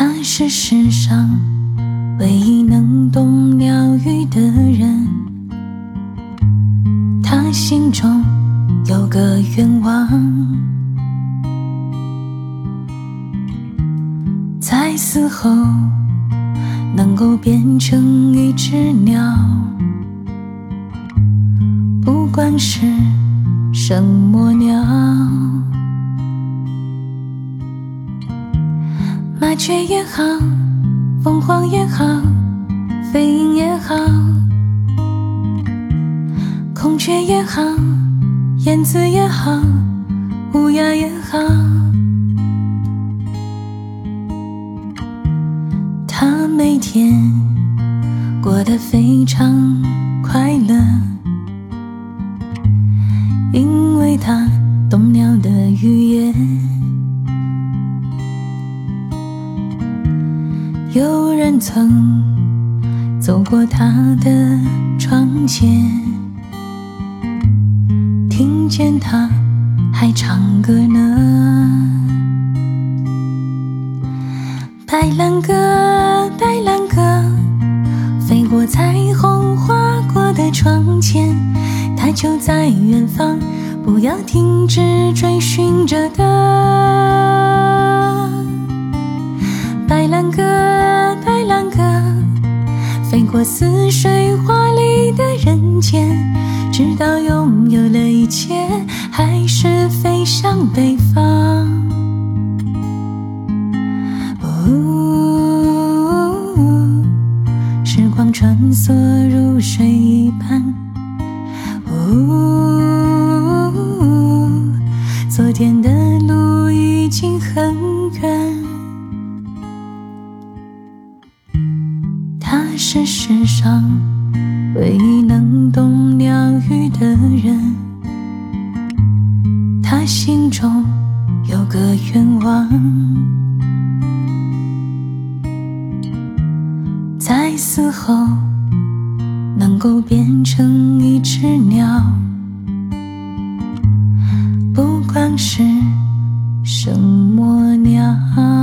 他是世上唯一能懂鸟语的人，他心中有个愿望，在死后能够变成一只鸟，不管是什么鸟。麻雀也好，凤凰也好，飞鹰也好，孔雀也好，燕子也好，乌鸦也好，它每天过得非常快乐，因为它懂鸟的语言。有人曾走过他的窗前，听见他还唱歌呢。白兰鸽，白兰鸽，飞过彩虹划过的窗前，它就在远方，不要停止追寻着的。飞过似水华丽的人间，直到拥有了一切，还是飞向北方。呜，时光穿梭如水一般。呜，昨天的路已经很他是世上唯一能懂鸟语的人，他心中有个愿望，在死后能够变成一只鸟，不管是什么鸟。